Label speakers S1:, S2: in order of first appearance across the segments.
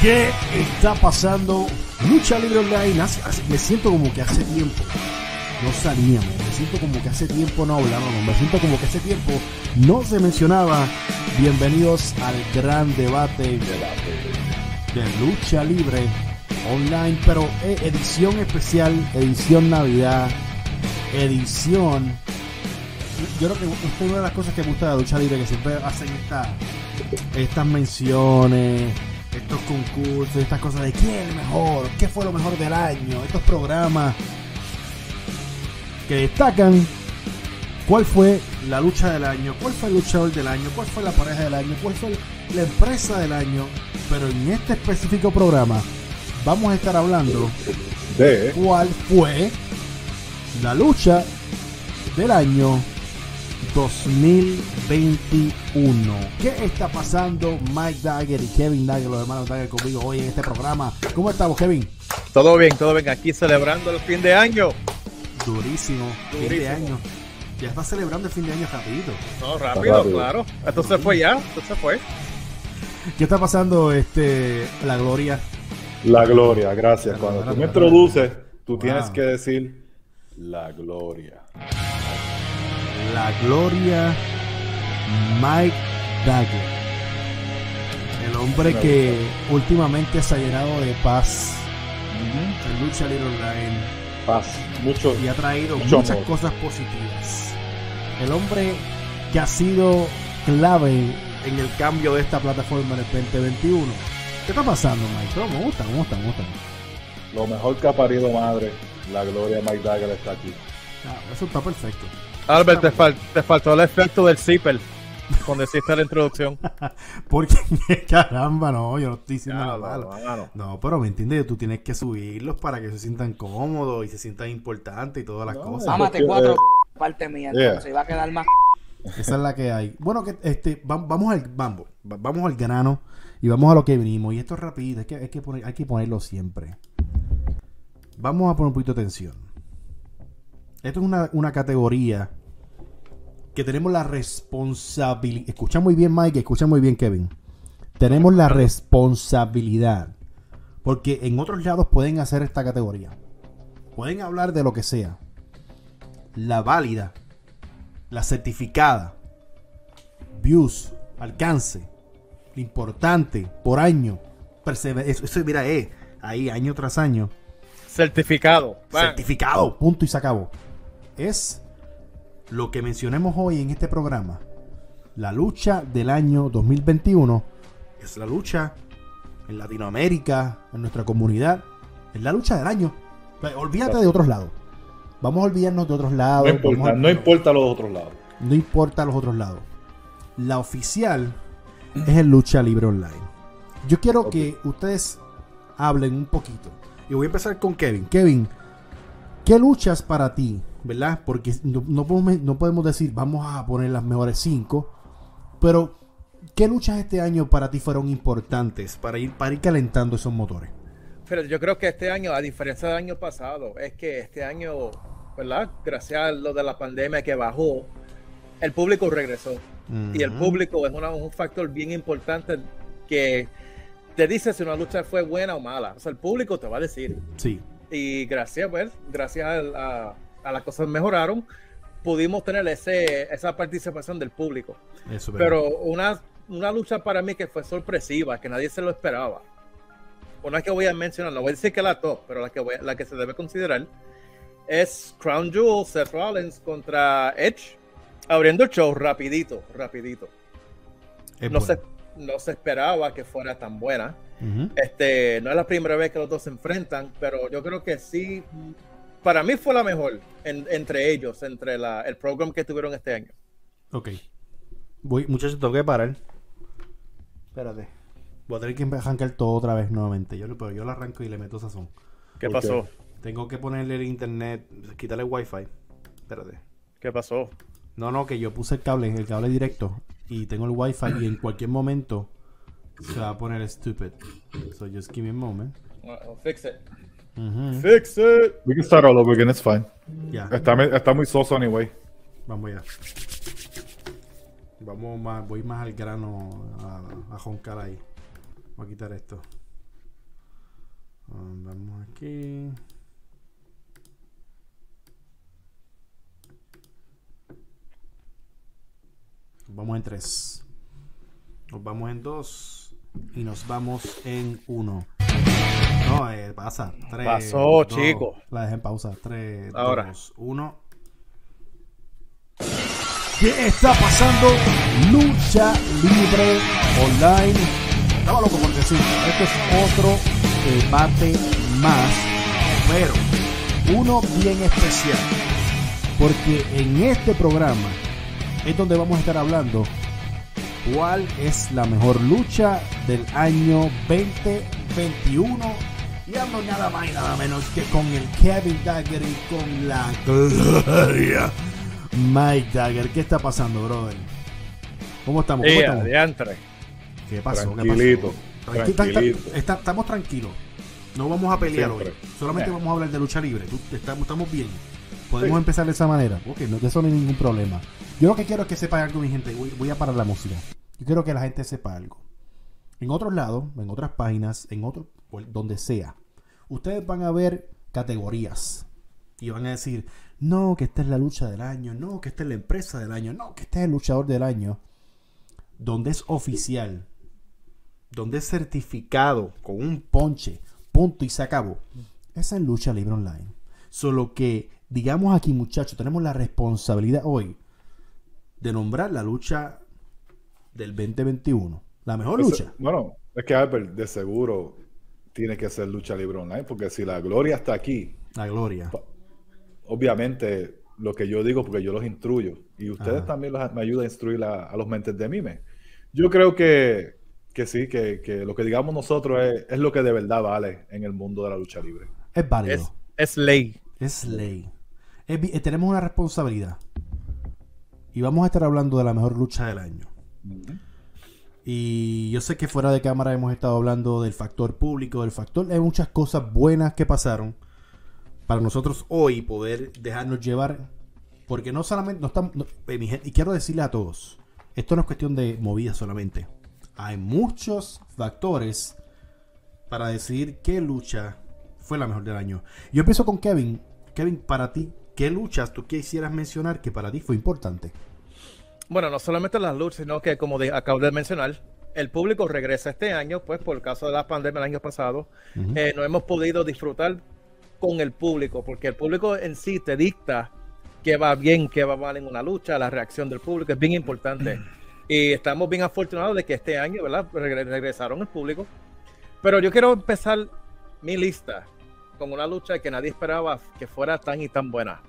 S1: ¿Qué está pasando? Lucha Libre Online. Me siento como que hace tiempo no salíamos. Me siento como que hace tiempo no hablábamos. Me siento como que hace tiempo no se mencionaba. Bienvenidos al gran debate de lucha libre online, pero eh, edición especial, edición Navidad, edición. Yo creo que es una de las cosas que me gusta de lucha libre, que siempre hacen esta, estas menciones, estos concursos, estas cosas de quién es el mejor, qué fue lo mejor del año, estos programas que destacan cuál fue la lucha del año, cuál fue el luchador del año, cuál fue la pareja del año, cuál fue la empresa del año. Pero en este específico programa vamos a estar hablando
S2: De.
S1: cuál fue la lucha del año 2021. ¿Qué está pasando Mike Dagger y Kevin Dagger, los hermanos Dagger conmigo hoy en este programa? ¿Cómo estamos, Kevin?
S3: Todo bien, todo bien. Aquí celebrando el fin de año.
S1: Durísimo, fin de año. Ya está celebrando el fin de año rapidito.
S3: No, rápido,
S2: Rápido.
S3: claro. Esto se fue ya, esto se fue.
S1: ¿Qué está pasando, este, la gloria?
S2: La gloria, gracias. Cuando tú me introduces, tú tienes que decir la gloria.
S1: La gloria Mike Dagger. El hombre que últimamente se ha llenado de paz en lucha libre online
S2: Paz. Mucho.
S1: y ha traído
S2: Mucho
S1: muchas
S2: amor.
S1: cosas positivas. El hombre que ha sido clave en el cambio de esta plataforma en el 2021. ¿Qué está pasando, Mike? ¿Cómo gusta? ¿Cómo está? ¿Cómo está?
S2: Lo mejor que ha parido madre. La gloria de Mike Dagger está aquí.
S1: Ah, eso está perfecto.
S3: Albert, te, fal- te faltó el efecto del zipper cuando hiciste la introducción.
S1: Porque, caramba, no, yo no estoy diciendo nada malo. No, pero me entiendes, tú tienes que subirlos para que se sientan cómodos y se sientan importantes y todas las
S2: No,
S1: cosas.
S4: Mámate
S2: porque,
S4: cuatro
S2: eh,
S4: parte mía,
S2: yeah.
S4: entonces va a quedar más.
S1: Esa es la que hay. Bueno, que este, va- vamos al vamos, va- vamos al grano y vamos a lo que venimos. Y esto es rápido, hay que, hay que, poner, hay que ponerlo siempre. Vamos a poner un poquito de atención. Esto es una, una categoría que tenemos la responsabilidad. Escucha muy bien, Mike, escucha muy bien, Kevin. Tenemos la responsabilidad. Porque en otros lados pueden hacer esta categoría. Pueden hablar de lo que sea. La válida la certificada, views, alcance, lo importante, por año, eso, eso, mira, eh, ahí año tras año,
S3: Certificado.
S1: Certificado, punto y se acabó. Es lo que mencionemos hoy en este programa, la lucha del año 2021, es la lucha en Latinoamérica, en nuestra comunidad, es la lucha del año. Olvídate de otros lados. Vamos a olvidarnos de otros lados.
S2: No importa,
S1: a-
S2: no importa los otros lados.
S1: no importa los otros lados. La oficial es el Lucha Libre Online. Yo quiero que ustedes hablen un poquito. Y voy a empezar con Kevin. Kevin, ¿qué luchas para ti? ¿Verdad? Porque no, no podemos, no podemos decir vamos a poner las mejores cinco. Pero, ¿qué luchas este año para ti fueron importantes para ir, para ir calentando esos motores?
S3: Pero yo creo que este año, a diferencia del año pasado, es que este año, ¿verdad? Gracias a lo de la pandemia que bajó, el público regresó. Y el público es una- un factor bien importante que te dice si una lucha fue buena o mala. O sea, el público te va a decir.
S1: Sí.
S3: Y gracias, pues, gracias a, a- a las cosas mejoraron, pudimos tener ese, esa participación del público.
S1: Eso,
S3: Pero una, una lucha para mí que fue sorpresiva, que nadie se lo esperaba. Una que voy a mencionar, no voy a decir que la top, pero la que, voy la que se debe considerar es Crown Jewel, Seth Rollins contra Edge, abriendo el show rapidito, rapidito.
S1: es
S3: No
S1: bueno.
S3: se, no se esperaba que fuera tan buena. Este, no es la primera vez que los dos se enfrentan, pero yo creo que sí, para mí fue la mejor en- entre ellos, entre la, el programa que tuvieron este año.
S1: Ok. Voy, muchachos, tengo que parar. Espérate. Voy a tener que arrancar todo otra vez nuevamente. Yo, lo- pero yo lo arranco y le meto sazón.
S3: ¿Qué pasó?
S1: Tengo que ponerle el internet, quitarle el wifi. Espérate.
S3: ¿Qué pasó?
S1: No, no, que yo puse el cable, el cable directo. Y tengo el wifi y en cualquier momento se va a poner stupid. So just give me a moment.
S3: Fix it. Fix it.
S2: We can start all over again, it's fine. Está, muy soso anyway.
S1: vamos ya. Vamos más, voy más al grano a, a joncar ahí. Voy a quitar esto. Ah, Vamos aquí. Vamos en tres. Nos vamos en dos. Y nos vamos en uno. No, eh, pasa. Tres,
S3: Pasó, chico.
S1: La dejé en pausa. Tres,
S3: Ahora.
S1: dos, uno. ¿Qué está pasando? Lucha libre online. Estaba loco por decir, esto es otro debate más, pero uno bien especial. Porque en este programa es donde vamos a estar hablando cuál es la mejor lucha del año 2021. Y hablo nada más y nada menos que con el Kevin Dagger y con la gloria. Mike Dagger, ¿qué está pasando, brother? ¿Cómo estamos? ¿Cómo estamos? ¿Qué pasó? ¿Qué
S2: Tranquilito,
S1: pasó? Ta-
S2: tranquilito.
S1: estamos tranquilos. No vamos a pelear
S2: Siempre.
S1: hoy. Solamente vamos a hablar de lucha libre. Estamos bien. Podemos
S2: Sí.
S1: empezar de esa manera. Ok, no, de eso no hay ningún problema. Yo lo que quiero es que sepa algo, mi gente. Voy, voy a parar la música. Yo quiero que la gente sepa algo. En otros lados, en otras páginas, en otro, donde sea, ustedes van a ver categorías. Y van a decir, no, que esta es la lucha del año, no, que esta es la empresa del año, no, que este es el luchador del año. Donde es oficial, donde es certificado con un ponche, punto y se acabó. Esa es lucha libre online. Solo que, digamos aquí, muchachos, tenemos la responsabilidad hoy de nombrar la lucha del 2021. La mejor lucha.
S2: Bueno, es que Albert, de seguro tiene que ser lucha libre online, porque si la gloria está aquí,
S1: La gloria.
S2: obviamente lo que yo digo, porque yo los instruyo, y ustedes
S1: Ajá.
S2: también los- me ayudan a instruir a, a los mentes de mime. Yo creo que, que sí, que, que lo que digamos nosotros es, es lo que de verdad vale en el mundo de la lucha libre.
S1: Es válido.
S3: Es, es ley.
S1: Es ley. Es eh, tenemos una responsabilidad. Y vamos a estar hablando de la mejor lucha del año. Y yo sé que fuera de cámara hemos estado hablando del factor público, del factor. Hay muchas cosas buenas que pasaron para nosotros hoy poder dejarnos llevar. Porque no solamente. No estamos, no- eh, y quiero decirle a todos: esto no es cuestión de movida solamente. Hay muchos factores para decidir qué lucha fue la mejor del año. Yo empiezo con Kevin. Kevin, para ti, ¿qué luchas tú quisieras mencionar que para ti fue importante?
S3: Bueno, no solamente las luchas, sino que como de- acabo de mencionar, el público regresa este año, pues por causa de la pandemia el año pasado, eh, no hemos podido disfrutar con el público, porque el público en sí te dicta qué va bien, qué va mal en una lucha, la reacción del público es bien importante. Y estamos bien afortunados de que este año, ¿verdad? Regre- regresaron el público. Pero yo quiero empezar mi lista con una lucha que nadie esperaba que fuera tan y tan buena.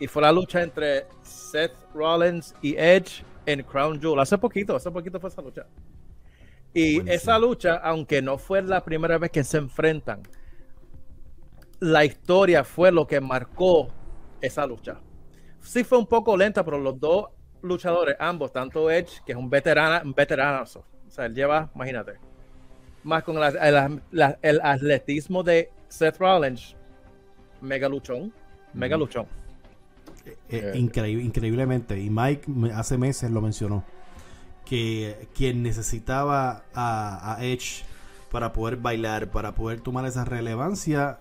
S3: Y fue la lucha entre Seth Rollins y Edge en Crown Jewel. Hace poquito, hace poquito fue esa lucha. Y
S1: Buenísimo.
S3: esa lucha, aunque no fue la primera vez que se enfrentan, la historia fue lo que marcó esa lucha. Sí fue un poco lenta, pero los dos luchadores, ambos, tanto Edge, que es un veterano, un veteranazo, o sea, él lleva, imagínate, más con la- el, la- el atletismo de Seth Rollins, mega luchón, mega luchón.
S1: Eh,
S2: Eh,
S1: increíble, increíblemente. Y Mike hace meses lo mencionó. Que quien necesitaba a, a Edge para poder bailar, para poder tomar esa relevancia,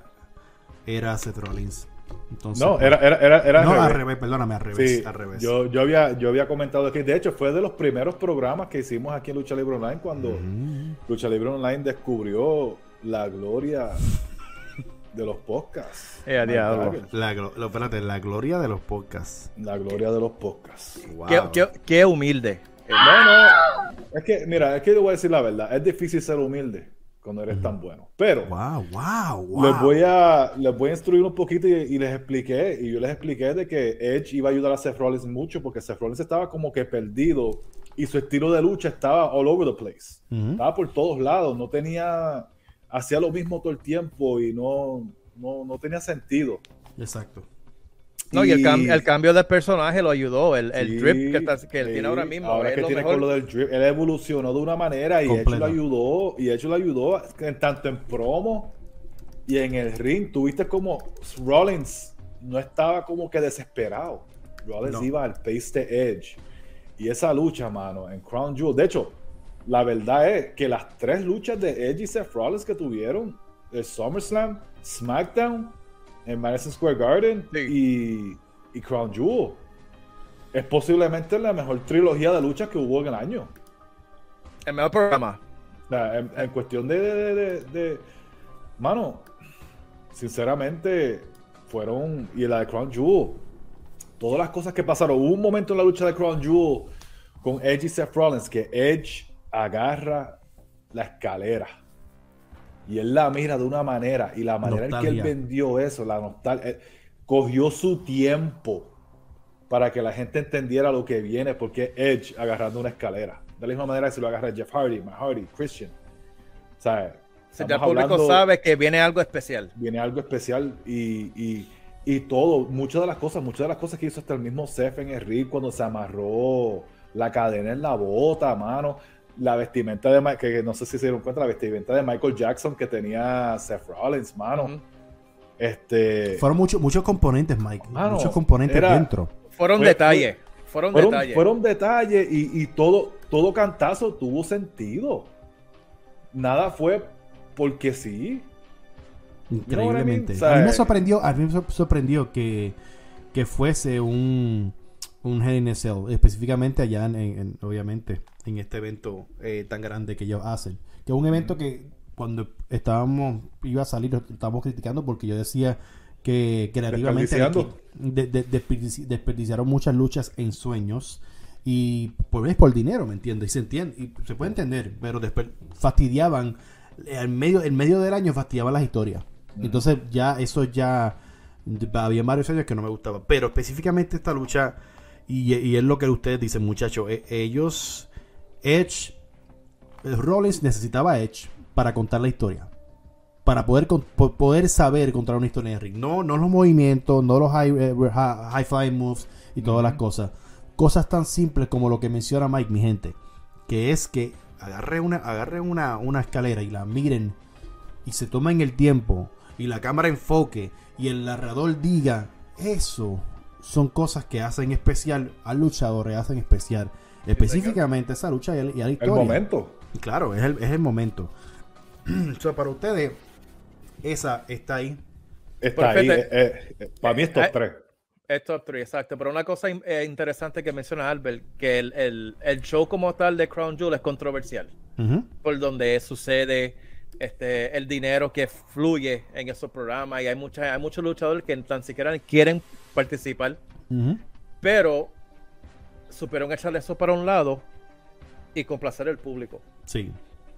S1: era Seth Rollins. Entonces,
S2: No, era, era, era, era
S1: no,
S2: al
S1: al
S2: revés.
S1: revés, perdóname, al revés.
S2: Sí,
S1: al revés.
S2: Yo, yo, había, yo había comentado aquí, de hecho fue de los primeros programas que hicimos aquí en Lucha Libre Online cuando. Lucha Libre Online descubrió la gloria de los podcasts.
S3: Eh, diablo.
S1: La, glo- lo- espérate, la gloria de los podcasts.
S2: La gloria de los podcasts.
S1: Wow.
S3: Qué, qué- qué humilde.
S2: No, no. Es que, mira, es que yo voy a decir la verdad. Es difícil ser humilde cuando eres tan bueno. Pero
S1: Wow, wow, wow.
S2: les, voy a, les voy a instruir un poquito y, y les expliqué. Y yo les expliqué de que Edge iba a ayudar a Seth Rollins mucho porque Seth Rollins estaba como que perdido y su estilo de lucha estaba all over the place. Estaba por todos lados. No tenía. Hacía lo mismo todo el tiempo y no, no, no tenía sentido.
S1: Exacto.
S3: No, y el, cam- el cambio de personaje lo ayudó. El, el
S2: Sí,
S3: drip que, está- que él
S2: sí.
S3: tiene ahora mismo
S2: Ahora
S3: es
S2: que
S3: lo
S2: tiene
S3: mejor.
S2: con lo del drip, él evolucionó de una manera y Edge
S1: Completo.
S2: lo ayudó. Y Edge lo ayudó en, tanto en promo y en el ring. Tuviste como Rollins no estaba como que desesperado. Rollins
S1: No.
S2: iba al pace de Edge. Y esa lucha, mano, en Crown Jewel. De hecho, la verdad es que las tres luchas de Edge y Seth Rollins que tuvieron el SummerSlam, SmackDown, en Madison Square Garden y, y Crown Jewel. Es posiblemente la mejor trilogía de luchas que hubo en el año.
S3: El mejor programa.
S2: en, cuestión de, de, de, Mano, sinceramente, fueron. Y la de Crown Jewel. Todas las cosas que pasaron. Hubo un momento en la lucha de Crown Jewel con Edge y Seth Rollins que Edge agarra la escalera. Y él la mira de una manera. Y la manera en que él vendió eso, la nostalgia. Cogió su tiempo para que la gente entendiera lo que viene, porque Edge agarrando una escalera. De la misma manera que se lo agarra Jeff Hardy, Matt Hardy, Christian. O sea,
S3: el público sabe que viene algo especial.
S2: Viene algo especial y, y, todo, muchas de las cosas, muchas de las cosas que hizo hasta el mismo Seth en el ring cuando se amarró la cadena en la bota, mano. La vestimenta de que no sé si se dieron cuenta, la vestimenta de Michael Jackson que tenía Seth Rollins, mano. Este.
S1: Fueron muchos muchos componentes, Mike. muchos componentes dentro.
S3: Fueron detalles. fueron, detalles.
S2: Fueron detalles y, y, todo, todo cantazo tuvo sentido. Nada fue porque sí.
S1: Increíblemente. a, mí me sorprendió, a mí me sorprendió que, que fuese un, un Hell específicamente allá en, obviamente, en este evento eh, tan grande que ellos hacen. Que es un evento que cuando estábamos, iba a salir, estábamos criticando porque yo decía que creativamente desperdiciaron muchas luchas en sueños y pues por dinero, ¿me entiendes? Y se entiende, y se puede entender, pero después fastidiaban, en medio, en medio del año fastidiaban las historias. Entonces ya eso ya había varios años que no me gustaba. Pero específicamente esta lucha, y, es lo que ustedes dicen, muchachos, e, ellos, Edge, Rollins necesitaba Edge para contar la historia. Para poder, poder saber contar una historia de ring. No, no los movimientos, no los high, eh, high flying moves y todas las cosas cosas tan simples como lo que menciona Mike, mi gente, que es que agarre una, agarre una, una escalera y la miren y se tomen el tiempo y la cámara enfoque y el narrador diga, eso son cosas que hacen especial al luchador, hacen especial específicamente esa lucha y, la historia.
S2: El momento.
S1: Claro, es el, es el momento. para ustedes, esa está ahí.
S2: Está ahí. Eh, eh, para mí es top 3. Eh,
S3: es top 3, exacto. Pero una cosa eh, interesante que menciona Albert, que el, show como tal de Crown Jewel es controversial. Por donde sucede este, el dinero que fluye en esos programas. Y hay, mucha, hay muchos luchadores que tan siquiera quieren participar. Pero supieron echarle eso para un lado y complacer al público.
S1: Sí.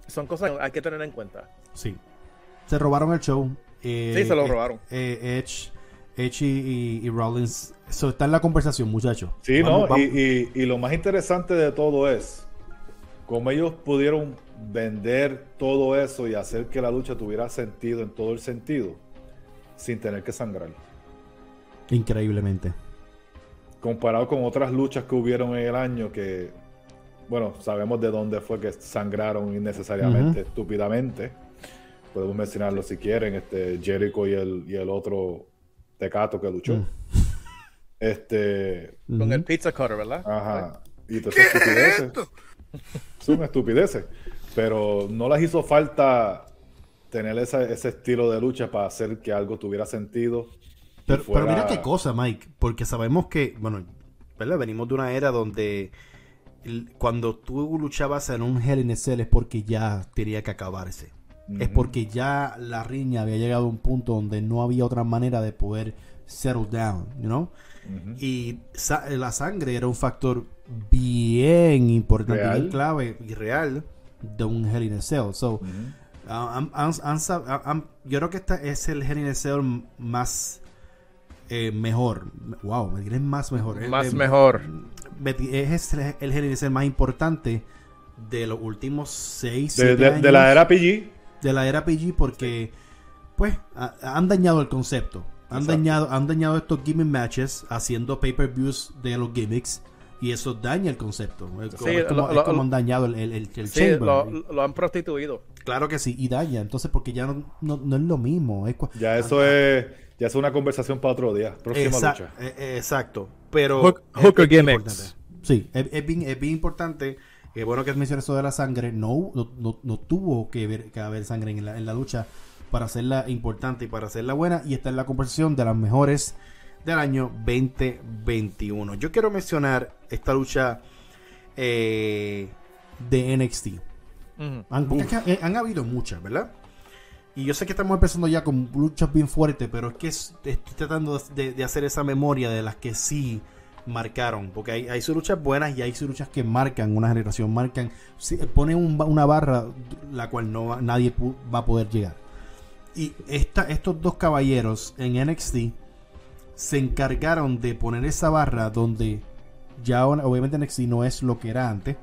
S3: Son cosas que hay que tener en cuenta.
S1: Sí. Se robaron el show.
S3: sí, se lo eh, robaron.
S1: Eh, Edge Edge y, Rollins. Eso está en la conversación, muchachos.
S2: Sí, no, Y, lo más interesante de todo es cómo ellos pudieron vender todo eso y hacer que la lucha tuviera sentido en todo el sentido, sin tener que sangrar.
S1: Increíblemente.
S2: Comparado con otras luchas que hubieron en el año que, bueno, sabemos de dónde fue que sangraron innecesariamente, estúpidamente. Podemos mencionarlo si quieren, este Jericho y el, y el otro Tecato que luchó. Mm. Este.
S3: Con el pizza cutter, ¿verdad?
S2: Ajá. Y entonces estupideces. Son estupideces. Pero no les hizo falta tener ese, estilo de lucha para hacer que algo tuviera sentido.
S1: Pero, mira qué cosa, Mike. Porque sabemos que, bueno, ¿verdad? venimos de una era donde cuando tú luchabas en un Hell in es porque ya tenía que acabarse es porque ya la riña había llegado a un punto donde no había otra manera de poder settle down, you know? Y la sangre era un factor bien importante, bien clave y real de un Hell in a Cell. So, yo creo que este es el Hell in a Cell más eh, mejor. Wow, me diré más mejor.
S3: Más mejor.
S1: Es el, el más importante de los últimos seis
S2: de, de la era PG
S1: de la era PG porque pues han dañado el concepto. Han dañado, han dañado estos gimmick matches haciendo pay-per-views de los gimmicks y eso daña el concepto. Es como, lo, han dañado el, el,
S3: sí, lo, han prostituido.
S1: Claro que sí, y daña. Entonces, porque ya no, no, es lo mismo.
S2: ya eso es ya es una conversación para otro día. Próxima lucha.
S1: E, e, exacto. Pero.
S3: Hooker gimmicks.
S1: Sí, es, bien, es bien importante Qué bueno que mencionas eso de la sangre. No, no, no, tuvo que, ver, que haber sangre en la, en la lucha para hacerla importante y para hacerla buena. Y esta es la conversación de las mejores del año 2021. Yo quiero mencionar esta lucha eh, de NXT. han, habido muchas, ¿verdad? Y yo sé que estamos empezando ya con luchas bien fuertes, pero es que estoy tratando de, hacer esa memoria de las que sí marcaron. Porque hay, hay luchas buenas y hay luchas que marcan una generación, marcan, ponen una barra la cual no nadie va a poder llegar. Y estos dos caballeros en NXT se encargaron de poner esa barra donde ya obviamente NXT no es lo que era antes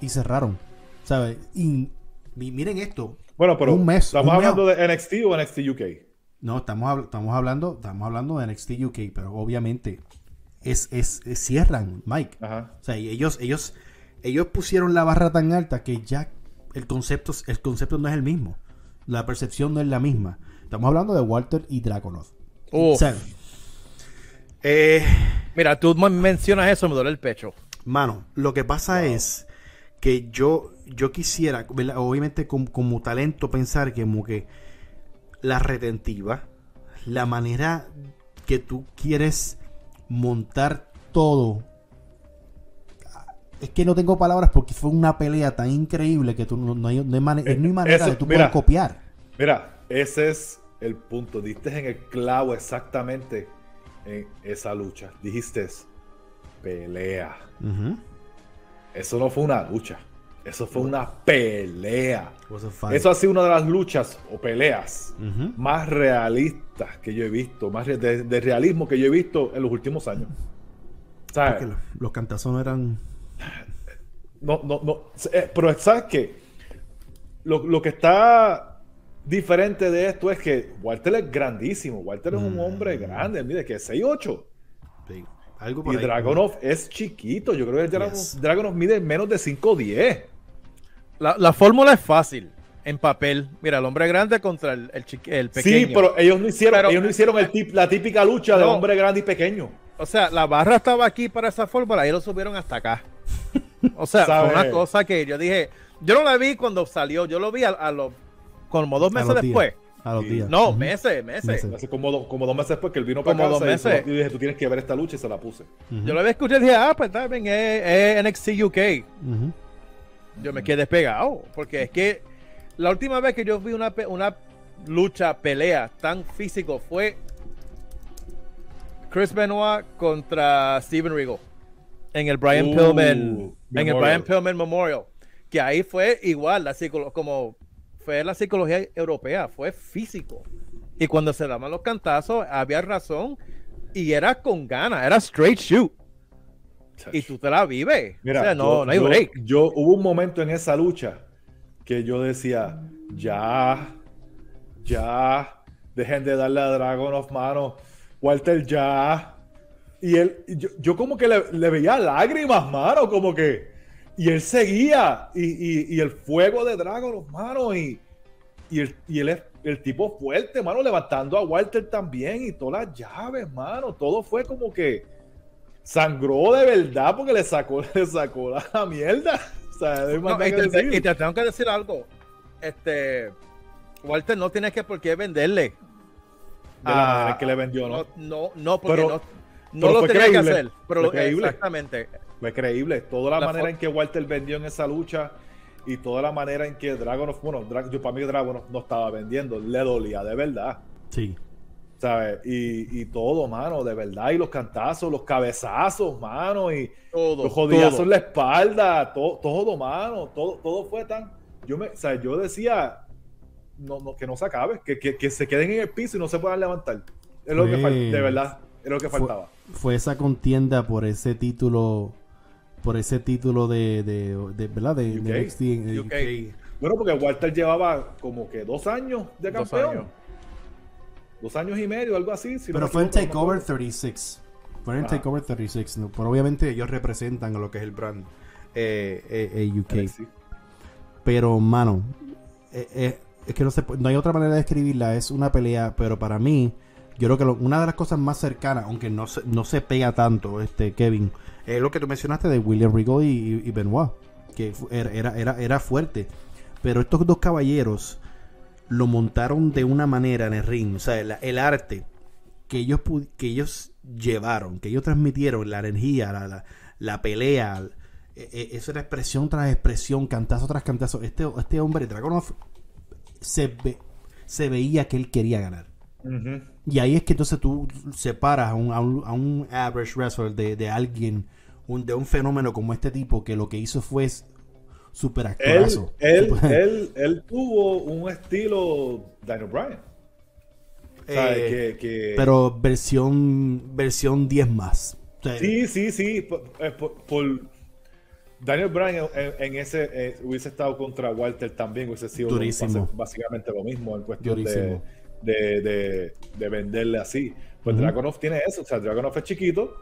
S1: y cerraron. ¿Sabes? Y, miren esto.
S2: Bueno, pero un mes, ¿estamos hablando de NXT o NXT UK?
S1: No, estamos, estamos, hablando, estamos hablando de NXT UK, pero obviamente es, es, cierran, Mike. O sea, ellos, ellos, ellos pusieron la barra tan alta que ya el concepto, el concepto no es el mismo. La percepción no es la misma. Estamos hablando de Walter y Draconov.
S3: Eh, Mira, tú mencionas eso, me duele el pecho.
S1: Mano, lo que pasa es que yo, yo quisiera, obviamente como, talento, pensar que como que la retentiva, la manera que tú quieres montar todo. Es que no tengo palabras porque fue una pelea tan increíble que tú no, hay, manera de tú poder copiar.
S2: Mira, ese es el punto. Diste en el clavo exactamente en esa lucha. Dijiste pelea. Eso no fue una lucha. Eso fue una pelea. Eso ha sido una de las luchas o peleas más realistas que yo he visto, más de, realismo que yo he visto en los últimos años.
S1: ¿Sabes? Los, cantazos no eran.
S2: No, no, no. Eh, pero ¿sabes qué? Lo, lo, que está diferente de esto es que Walter es grandísimo. Walter es un mm. hombre grande, mire, que es 6'8. Sí. Algo y Dragonov es chiquito. Yo creo que Dragonov, mide menos de 5'10.
S3: La, la fórmula es fácil en papel. Mira, el hombre grande contra el, el, pequeño.
S2: Sí, pero ellos no hicieron, ellos no hicieron el la típica lucha de hombre grande y pequeño.
S3: O sea, la barra estaba aquí para esa fórmula y lo subieron hasta acá. O sea, fue una cosa que yo dije. Yo no la vi cuando salió, yo lo vi a, los como dos meses después.
S1: A los días.
S3: No, meses, meses.
S2: Hace como, como dos meses después que él vino para como dos meses. Y, dije, tú tienes que ver esta lucha y se la puse.
S3: Yo lo había escuchado y dije, ah, pues está bien, es, NXT UK. Yo me quedé pegado, porque es que la última vez que yo vi una, una lucha, pelea tan físico fue Chris Benoit contra Steven Regal en el Brian uh, Pillman en el Brian Pillman Memorial que ahí fue igual la como fue la psicología europea fue físico y cuando se daban los cantazos había razón y era con ganas era straight shoot y tú te la vives.
S2: Mira, no, hay break. Yo, hubo un momento en esa lucha que yo decía, ya, ya, dejen de darle a Dragon of Mano, Walter, ya. Y él, yo, como que le, veía lágrimas, mano, como que. Y él seguía, y, el fuego de Dragon Mano, y, y, el, y él el tipo fuerte, mano, levantando a Walter también, y todas las llaves, mano, todo fue como que sangró de verdad porque le sacó, le sacó la mierda. O sea,
S3: y, te, tengo que decir algo. Este, Walter no tienes que por qué venderle.
S2: De la manera que le vendió, ¿no?
S3: No, no, porque no, no lo tenía que hacer. Pero. Exactamente.
S2: Fue creíble. Toda la, manera en que Walter vendió en esa lucha y toda la manera en que Dragonov, bueno, yo para mí Dragonov no estaba vendiendo, le dolía de verdad.
S1: Sí.
S2: ¿sabes? Y, y, todo, mano, de verdad. Y los cantazos, los cabezazos, mano, y los jodidazos en la espalda, todo, todo, mano, todo, todo fue tan. Yo me, o sea, yo decía no, no, que no se acabe, que, que, que, se queden en el piso y no se puedan levantar. Es lo que de verdad, es lo que faltaba.
S1: Fue esa contienda por ese título, por ese título de, de, ¿verdad? De,
S2: UK. Bueno, porque Walter llevaba como que dos años de campeón dos años y medio, algo así.
S1: pero fue en Takeover 36. Fue en Takeover 36. pero obviamente ellos representan a lo que es el brand eh, eh, eh UK. Pero, mano, eh, es que no, se, no hay otra manera de escribirla. Es una pelea, pero para mí, yo creo que una de las cosas más cercanas, aunque no se, no se pega tanto, este Kevin, es lo que tú mencionaste de William Regal y, Benoit, que era, era, era fuerte. Pero estos dos caballeros lo montaron de una manera en el ring. O sea, el, arte que ellos, que ellos llevaron, que ellos transmitieron, la energía, la, la, la pelea, e- e- eso era expresión tras expresión, cantazo tras cantazo. Este, este hombre, Dragunov, se, ve- se veía que él quería ganar. Y ahí es que entonces tú separas a un, a un, a un average wrestler de, de alguien, un, de un fenómeno como este tipo que lo que hizo fue super actorazo.
S2: él, él, él tuvo un estilo Daniel Bryan.
S1: Eh,
S2: que, que-
S1: Pero versión versión 10 más. O sea,
S2: Sí, sí, sí. Por, eh, por- por- Daniel Bryan en, en ese eh, hubiese estado contra Walter también, hubiese sido básicamente lo mismo en cuestión
S1: Durísimo.
S2: de, de- de venderle así. Pues
S1: Ujú.
S2: Dragunov tiene eso, o sea, Dragunov es chiquito,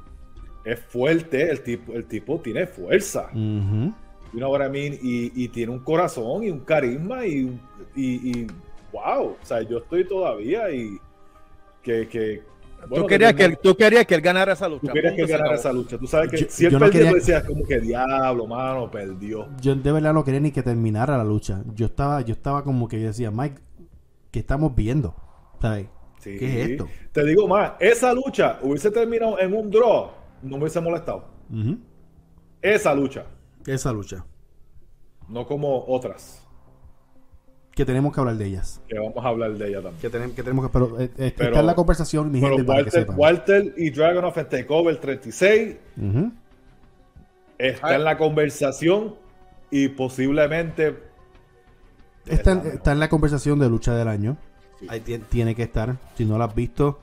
S2: es fuerte, el tipo, el tipo tiene fuerza.
S1: ujú.
S2: You know what I mean? Y, y tiene un corazón y un carisma y, un- y, y wow, o sea, yo estoy todavía y que... que bueno,
S3: tú, querías
S2: que
S3: él, tú querías que él ganara esa lucha.
S2: Tú querías que ganara
S3: acabó.
S2: esa lucha. Tú sabes que
S1: Yo-
S2: si él
S1: yo no quería-
S2: tú decías como que diablo, mano, perdió.
S1: Yo de verdad no quería ni que terminara la lucha. Yo estaba, yo estaba como que yo decía, Mike, ¿qué estamos viendo? ¿Sabes?
S2: Sí.
S1: ¿Qué es esto?
S2: Te digo más, esa lucha hubiese terminado en un draw, no me hubiese molestado. Esa lucha,
S1: Esa lucha.
S2: no como otras,
S1: Que tenemos que hablar de ellas.
S2: que vamos a hablar de ella también.
S1: Que, tenemos que tenemos que. Pero, eh,
S2: Pero-
S1: está en la conversación, mi
S2: Pero
S1: gente, para que
S2: Walter,
S1: sepan.
S2: Walter y Dragonoff en Takeover 36
S1: Ujú.
S2: está
S3: Ah.
S2: en la conversación y posiblemente
S1: está en
S2: la
S1: conversación de lucha del año.
S2: Sí.
S1: Ahí ti- tiene que estar. Si no la has visto,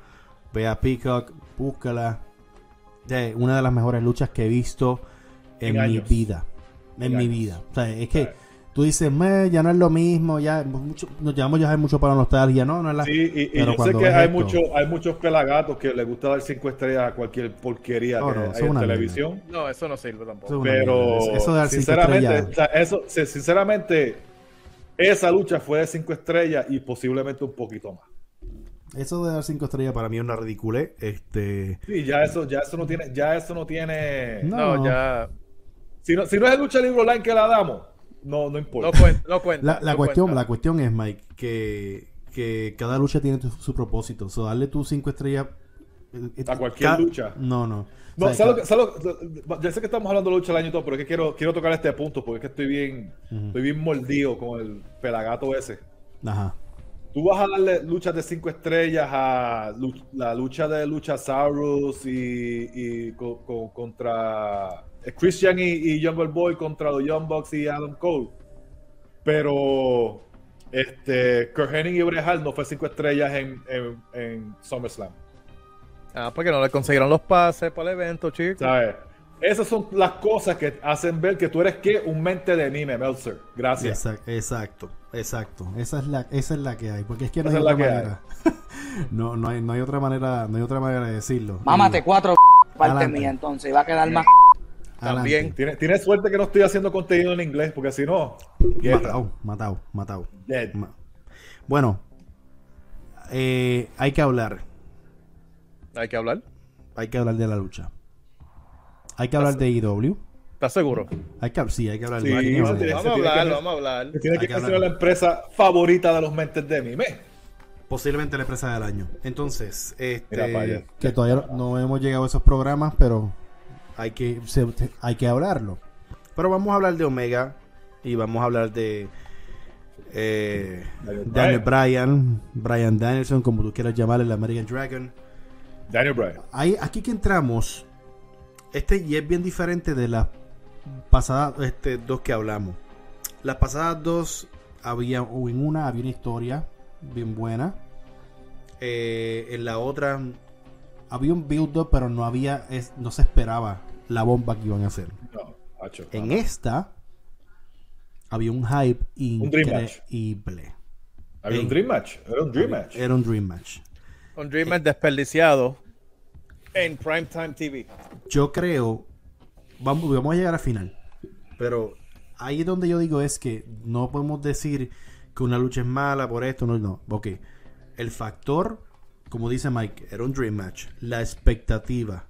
S1: ve a Peacock, búscala. De una de las mejores luchas que he visto en,
S2: En
S1: mi vida. En,
S2: En
S1: mi
S2: años.
S1: vida. O sea, es que tú dices, "Me, ya no es lo mismo, ya mucho, nos llevamos ya mucho para nostalgia. No, no es la.
S2: Sí, y, y
S1: Pero
S2: yo sé que hay,
S1: esto-
S2: mucho, hay muchos pelagatos que les gusta dar cinco estrellas a cualquier porquería
S1: No,
S2: que
S1: no, eso
S2: hay
S1: es
S2: en
S1: una
S2: televisión.
S3: No, eso no sirve tampoco.
S1: Eso
S2: Pero
S1: mierda. Eso de dar cinco
S2: sinceramente,
S1: estrellas-
S2: o sea, eso, sinceramente, esa lucha fue de cinco estrellas y posiblemente un poquito más.
S1: Eso de dar cinco estrellas para mí es una ridiculez. Este.
S2: Sí, ya eso, ya eso no tiene, ya eso no tiene.
S1: No.
S3: No, ya.
S2: Si no, si no es el lucha libre online que la damos, no, no
S3: No
S2: importa.
S3: cuenta. No cuenta
S1: La, la
S3: no
S1: cuestión,
S3: cuenta.
S1: la cuestión es, Mike, que, que cada lucha tiene tu- su propósito. So, darle tus cinco estrellas eh,
S2: A cualquier
S1: ca-
S2: lucha.
S1: No, no.
S2: No,
S1: O sea,
S2: ¿sabes lo
S1: ca-
S2: que- sabes lo- ya sé que estamos hablando de lucha del año y todo, pero es que quiero, quiero tocar este punto porque es que estoy bien, estoy bien mordido con el pelagato ese.
S1: Ajá.
S2: Tú vas a darle luchas de cinco estrellas a la lucha de Luchasaurus y, y co- co- contra eh, Christian y, y Jungle Boy contra los Young Bucks y Adam Cole. Pero este Kurt Hennig y Bret Hart no fue cinco estrellas en, en, en SummerSlam.
S3: Ah, porque no le consiguieron los pases para el evento, chicos.
S2: ¿Sabes? Esas son las cosas que hacen ver que tú eres que un mente de anime, Meltzer. Gracias.
S1: Exacto, exacto, exacto. Esa es la, esa es la que hay, porque es que no
S2: Esa
S1: hay
S2: es la
S1: otra
S2: que
S1: manera. no, no hay, no hay otra manera, no hay otra manera de decirlo.
S4: Mámate
S1: Y-
S4: cuatro parte mía, entonces, y va a quedar más.
S3: También.
S2: Tienes, tienes suerte que no estoy haciendo contenido en inglés, porque si no.
S1: Matado, matado, matado.
S2: Dead.
S1: Bueno, eh, hay que hablar,
S3: Hay que hablar.
S1: hay que hablar de la lucha. Hay que hablar de IW.
S3: ¿Estás seguro?
S1: Hay que, sí, hay que hablar
S2: Sí,
S1: de IW.
S2: tiene-
S3: Vamos a
S2: tiene que
S3: hablar, vamos a hablar.
S2: Que tiene que
S1: que hablar.
S2: la empresa favorita de los mentes de anime.
S1: Posiblemente la empresa del año. Entonces, este, que todavía no, no hemos llegado a esos programas, pero hay que, se- hay que hablarlo. Pero vamos a hablar de Omega y vamos a hablar de eh,
S2: Daniel
S1: Daniel Bryan, Bryan Danielson, como tú quieras llamarle, el American Dragon.
S2: Daniel Bryan.
S1: Ahí, aquí que entramos, este y es bien diferente de las pasadas este, dos que hablamos. Las pasadas dos, había, o en una había una historia bien buena. Eh, en la otra había un build-up, pero no había, es- no se esperaba la bomba que iban a hacer.
S2: No.
S1: En esta había un hype
S2: Un
S1: increíble.
S2: Había un
S1: Ey.
S2: Dream Match. Era un Dream Match.
S1: Era un dream match.
S3: Un Dreamer desperdiciado en Primetime TV.
S1: yo creo, vamos, vamos a llegar al final, pero ahí es donde yo digo es que no podemos decir que una lucha es mala por esto, no, no, ok, el factor, como dice Mike, era un dream match, la expectativa,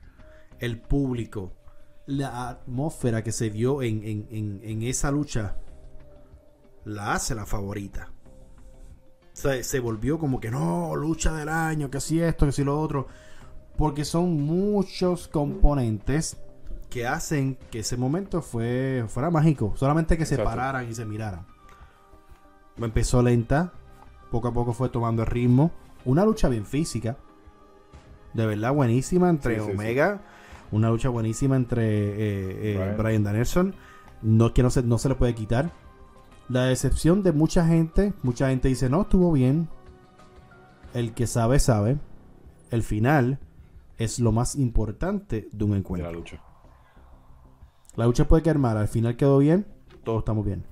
S1: el público, la atmósfera que se dio en, en- en- en esa lucha, la hace la favorita. Se, se volvió como que no, lucha del año, que si esto, que si lo otro. Porque son muchos componentes que hacen que ese momento fue, fuera mágico. Solamente que se pararan y se miraran. Empezó lenta, poco a poco fue tomando el ritmo. Una lucha bien física. De verdad, buenísima entre
S2: Sí, sí, sí.
S1: Omega. Una lucha buenísima entre eh, eh. Brian Danielson. No, que no se, no se le puede quitar. La decepción de mucha gente. Mucha gente dice, no, estuvo bien. El que sabe, sabe. El final es lo más importante de un
S2: de la
S1: encuentro.
S2: lucha.
S1: La lucha puede quedar mal. Al final quedó bien. Todos estamos bien.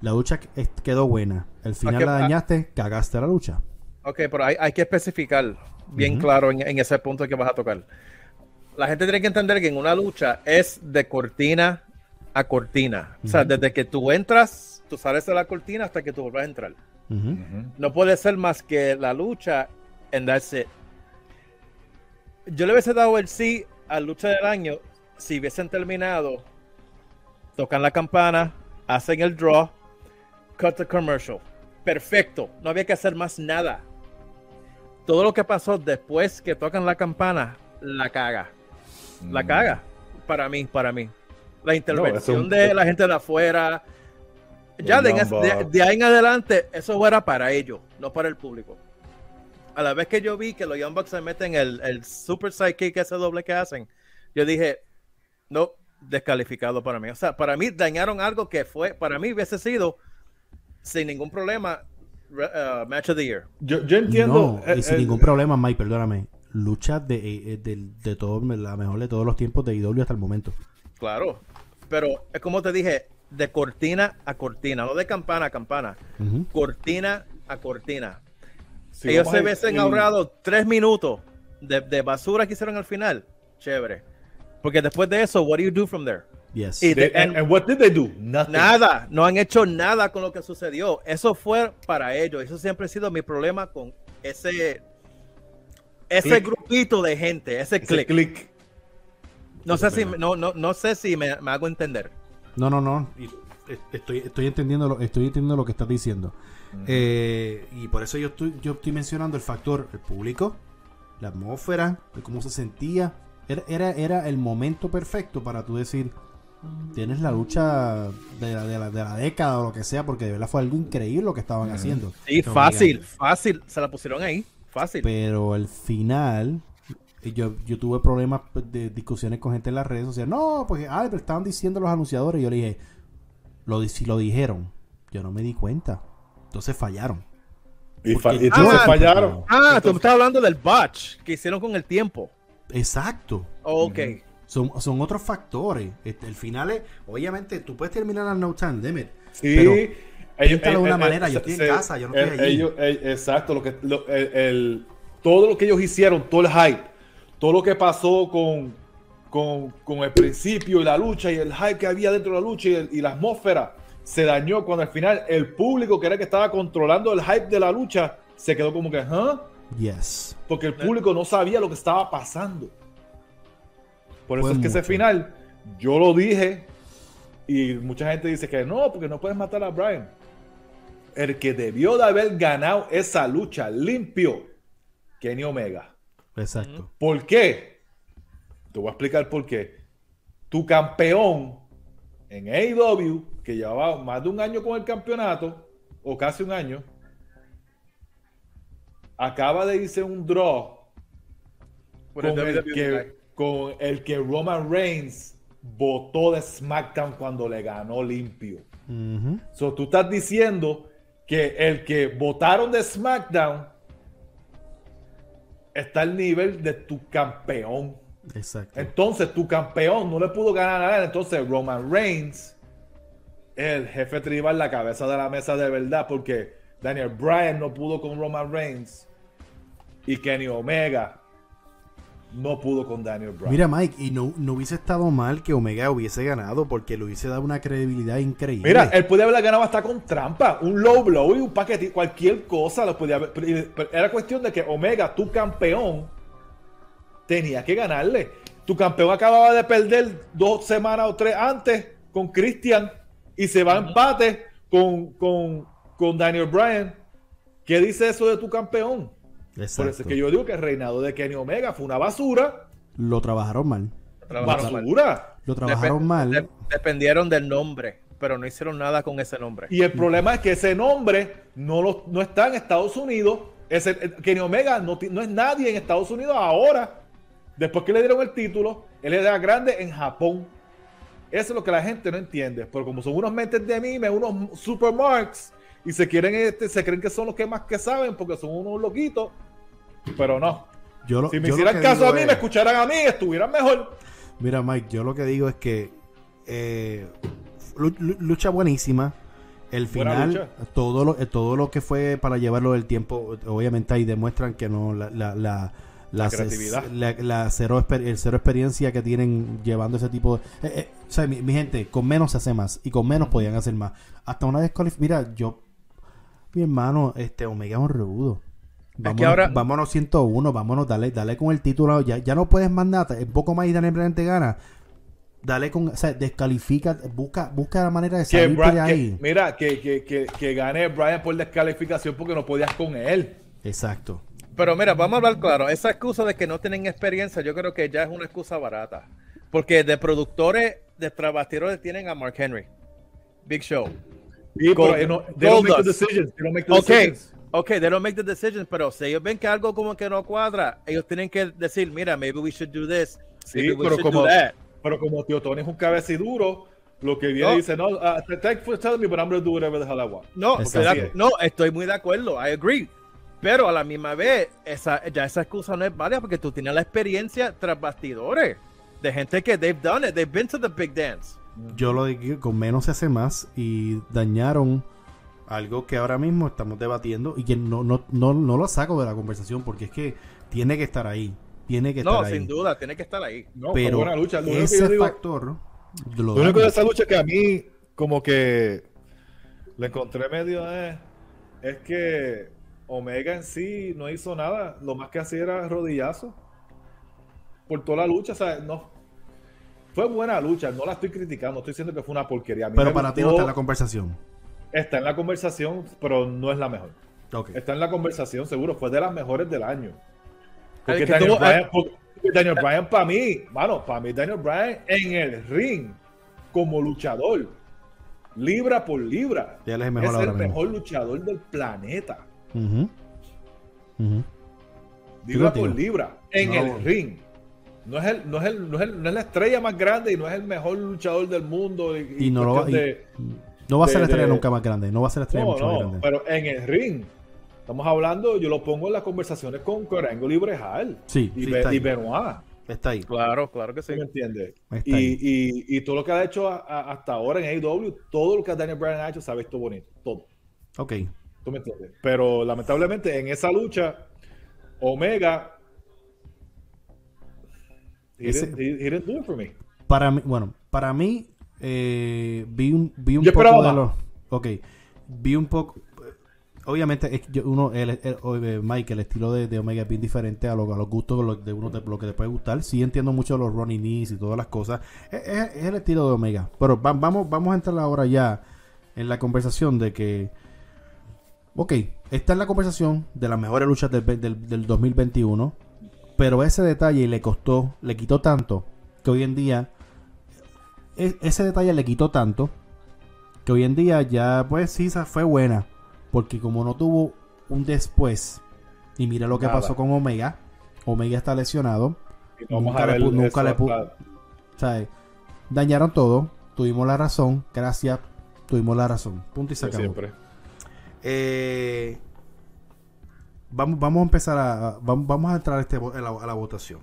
S1: La lucha quedó buena. El final la
S3: ah.
S1: dañaste. Cagaste la lucha.
S3: Ok, pero hay, hay que especificar bien claro en, en ese punto que vas a tocar. La gente tiene que entender que en una lucha es de cortina a cortina. O sea, desde que tú entras, tú sales de la cortina hasta que tú vuelvas a entrar. No puede ser más que la lucha and that's it. Yo le hubiese dado el sí a lucha del año si hubiesen terminado, tocan la campana, hacen el draw, cut the commercial. Perfecto, no había que hacer más nada. Todo lo que pasó después que tocan la campana, la caga. La
S2: Mm.
S3: caga. Para mí, para mí. La intervención de la gente de afuera. Ya de, ahí en adelante, eso era para ellos, no para el público. A la vez que yo vi que los Young Bucks se meten el, el super sidekick, ese doble que hacen, yo dije, no, descalificado para mí. O sea, para mí dañaron algo que fue, para mí hubiese sido sin ningún problema, uh, Match of the Year.
S2: Yo, yo entiendo.
S1: No, y
S2: eh,
S1: sin
S2: eh,
S1: ningún problema, Mike, perdóname. Lucha de, eh, de, de todo, la mejor de todos los tiempos de IW hasta el momento.
S3: Claro. Pero es como te dije, de cortina a cortina, no de campana a campana, cortina a cortina.
S2: si
S3: Ellos se hubiesen
S2: el-
S3: ahorrado tres minutos de, de basura que hicieron al final. Chévere. Porque después de eso, what do you do from there?
S1: Yes.
S3: Y-
S2: they- and, and what did they do? Nothing.
S3: Nada, no han hecho nada con lo que sucedió. Eso fue para ellos. Eso siempre ha sido mi problema con ese ese
S2: Click.
S3: grupito de gente, ese
S2: Ese
S3: click.
S2: click.
S3: No sé si no, no, no sé si me, me hago entender.
S1: No, no, no. Y- Estoy, estoy entendiendo lo, estoy entendiendo lo que estás diciendo. Eh, y por eso yo estoy, yo estoy mencionando el factor, el público, la atmósfera, de cómo se sentía. Era, era, era el momento perfecto para tú decir, tienes la lucha de la, de la, de la década o lo que sea, porque de verdad fue algo increíble lo que estaban haciendo.
S3: Sí, fácil,
S1: mira,
S3: fácil. Se la pusieron ahí. Fácil.
S1: Pero al final, yo, yo tuve problemas pues, de discusiones con gente en las redes sociales. No, porque ah, pero estaban diciendo los anunciadores. Y yo le dije, lo, si lo dijeron, yo no me di cuenta. Entonces fallaron.
S2: Y, fa-
S1: Porque-
S2: y entonces
S3: Ah,
S2: fallaron.
S3: Ah, tú me estás hablando del batch que hicieron con el tiempo.
S1: Exacto.
S3: Oh, ok.
S1: Son, son otros factores. Este, el final es, obviamente, tú puedes terminar al no time.
S2: Sí,
S1: Pero,
S2: ellos,
S1: de una
S2: eh, eh,
S1: manera, yo
S2: se-
S1: estoy en casa, yo no estoy
S2: eh,
S1: allí.
S2: eh, exacto, lo que, lo- el, el- todo lo que ellos hicieron, todo el hype, todo lo que pasó con, con, con el principio y la lucha y el hype que había dentro de la lucha y, el- y la atmósfera se dañó cuando al final el público que era el que estaba controlando el hype de la lucha se quedó como que, ¿huh?
S1: Yes.
S2: Porque el público no sabía lo que estaba pasando. Por eso
S1: Fue
S2: es que ese final, yo lo dije, y mucha gente dice que no, porque no puedes matar a Brian. El que debió de haber ganado esa lucha limpio, Kenny Omega.
S1: Exacto.
S2: ¿Por qué? Te voy a explicar por qué. Tu campeón en AEW, que llevaba más de un año con el campeonato, o casi un año, acaba de irse un draw
S3: el
S2: con el, que, con el que Roman Reigns votó de SmackDown cuando le ganó limpio.
S1: Ujú.
S2: So, tú estás diciendo que el que votaron de SmackDown está al nivel de tu campeón.
S1: Exacto.
S2: Entonces, tu campeón no le pudo ganar a él. Entonces, Roman Reigns, el jefe tribal, la cabeza de la mesa de verdad, porque Daniel Bryan no pudo con Roman Reigns y Kenny Omega no pudo con Daniel Bryan.
S1: Mira, Mike, y no, no hubiese estado mal que Omega hubiese ganado porque le hubiese dado una credibilidad increíble.
S2: Mira, él podía haberla ganado hasta con trampa, un low blow y un paquete, cualquier cosa lo podía haber. pero- pero Era cuestión de que Omega, tu campeón, tenía que ganarle. Tu campeón acababa de perder dos semanas o tres antes con Christian y se va a empate con, con, con Daniel Bryan. ¿Qué dice eso de tu campeón? Por eso es que yo digo que el reinado de Kenny Omega fue una basura.
S1: Lo trabajaron mal.
S3: Trabajaron mal.
S2: basura.
S1: Lo trabajaron mal.
S3: de- dependieron del nombre, pero no hicieron nada con ese nombre.
S2: Y el problema es que ese nombre no, lo, no está en Estados Unidos. Ese, eh, Kenny Omega no, no es nadie en Estados Unidos ahora. Después que le dieron el título, él era grande en Japón. Eso es lo que la gente no entiende. Pero como son unos mentes de mime, unos supermarks, y se quieren, este, se creen que son los que más que saben porque son unos loquitos. Pero no.
S1: Yo lo-
S2: Si me
S1: yo
S2: hicieran caso a mí,
S1: es-
S2: me escucharan a mí, estuvieran mejor.
S1: Mira, Mike, yo lo que digo es que eh, lu- lu- lucha buenísima. El final, todo lo, eh, todo lo que fue para llevarlo del tiempo, obviamente ahí demuestran que no, la, la, la,
S2: La
S1: la- la cero, el cero experiencia que tienen llevando ese tipo de... eh, eh, o sea, mi, mi gente, con menos se hace más y con menos podían hacer más. Hasta una descalificación... Mira, yo... Mi hermano, este Omega es un rebudo. Vámonos,
S3: ahora-
S1: vámonos 101, vámonos, dale, dale con el título. Ya, ya no puedes nada. Un poco más y Daniel Bryan te gana. Dale con, o sea, descalifica, busca, busca la manera de salir de ahí.
S2: que- mira, que, que, que, que gane Brian por descalificación porque no podías con él.
S1: Exacto.
S3: Pero mira, vamos a hablar claro. Esa excusa de que no tienen experiencia, yo creo que ya es una excusa barata. Porque de productores, de trabajadores tienen a Mark Henry, Big Show.
S2: Sí,
S3: Gold-
S2: pero no, they don't make the decisions. They don't make the
S3: Ok,
S2: decisions.
S3: Ok, they don't make the decisions, pero si ellos ven que algo como que no cuadra, ellos tienen que decir, mira, maybe we should do this,
S2: Sí,
S3: maybe we
S2: pero
S3: should
S2: como,
S3: do that.
S2: pero como Tío Tony es un cabeciduro, lo que viene
S3: No.
S2: dice, no, uh, thank you for telling me, but I'm going to do whatever the hell I want.
S3: No, no, estoy muy de acuerdo, I agree. Pero a la misma vez, esa, ya esa excusa no es válida porque tú tienes la experiencia tras bastidores de gente que they've done it, they've been to the big dance.
S1: Yo lo digo con menos se hace más y dañaron algo que ahora mismo estamos debatiendo y que no, no, no, no lo saco de la conversación porque es que tiene que estar ahí. Tiene que
S3: No,
S1: estar ahí.
S3: sin duda, tiene que estar ahí.
S2: No,
S1: Pero
S2: buena lucha. Lo único que
S1: ese
S2: digo,
S1: factor lo
S2: lo único de esa lucha que a mí como que le encontré medio eh, es que Omega en sí no hizo nada. Lo más que hacía era rodillazo por toda la lucha. O sea, no. Fue buena lucha, no la estoy criticando, estoy diciendo que fue una porquería. A mí
S1: Pero para ti no está en la conversación.
S2: Está en la conversación, pero no es la mejor. Está en la conversación, seguro. Fue de las mejores del año. Porque
S3: El que
S2: Daniel
S3: tuvo-
S2: Bryan, porque Daniel Bryan para mí, mano, para mí Daniel Bryan en el ring como luchador, libra por libra,
S1: es el mejor
S2: es
S1: ahora
S2: el
S1: mismo.
S2: mejor luchador del planeta. Libra por libra en
S1: No.
S2: el ring. No es, el, no, es el, no, es el- no es la estrella más grande y no es el mejor luchador del mundo. Y,
S1: Y no lo va,
S2: cuestión
S1: y-
S2: de-
S1: no va a ser
S2: de-
S1: la estrella
S2: de-
S1: nunca más grande. No va a ser la estrella
S2: No,
S1: mucho más
S2: no,
S1: grande.
S2: pero en el ring. Estamos hablando, yo lo pongo en las conversaciones con Angle y.
S1: Sí,
S2: y,
S1: sí,
S2: Be-
S1: está ahí.
S2: y Benoit.
S1: Está ahí.
S3: Claro, claro que sí.
S2: ¿Sí me entiendes? Y, y, y todo lo que ha hecho a- a- hasta ahora en AEW, todo lo que Daniel Bryan ha hecho se ha visto bonito. Todo.
S1: Ok.
S2: ¿Tú me entiendes? Pero lamentablemente en esa lucha, Omega. He,
S1: Ese-
S2: didn't, he- he didn't do it for me.
S1: Para mí, bueno, para mí, eh, vi un, vi un
S2: Yo
S1: poco de los. Ok. Vi un poco. Obviamente, uno, el, el- eh, Mike, el estilo de, de Omega es bien diferente a, lo- a los gustos de uno, de lo que le puede gustar. Sí entiendo mucho los Ronnie Knees y todas las cosas. Es, es- es el estilo de Omega. Pero va- vamos, vamos a entrar ahora ya en la conversación de que. Ok, esta es la conversación de las mejores luchas del, del, del 2021. Pero ese detalle le costó, le quitó tanto que hoy en día ese detalle le quitó tanto que hoy en día ya pues sí esa fue buena porque como no tuvo un después y mira lo que
S2: Nada.
S1: pasó con Omega Omega está lesionado
S2: Y
S1: Nunca le nunca le pu-
S2: hasta-
S1: ¿sabes? dañaron todo tuvimos la razón gracias tuvimos la razón punto y se acabó
S2: siempre.
S1: Eh, vamos, vamos a empezar a, vamos, vamos a entrar a, este, a, la, a la votación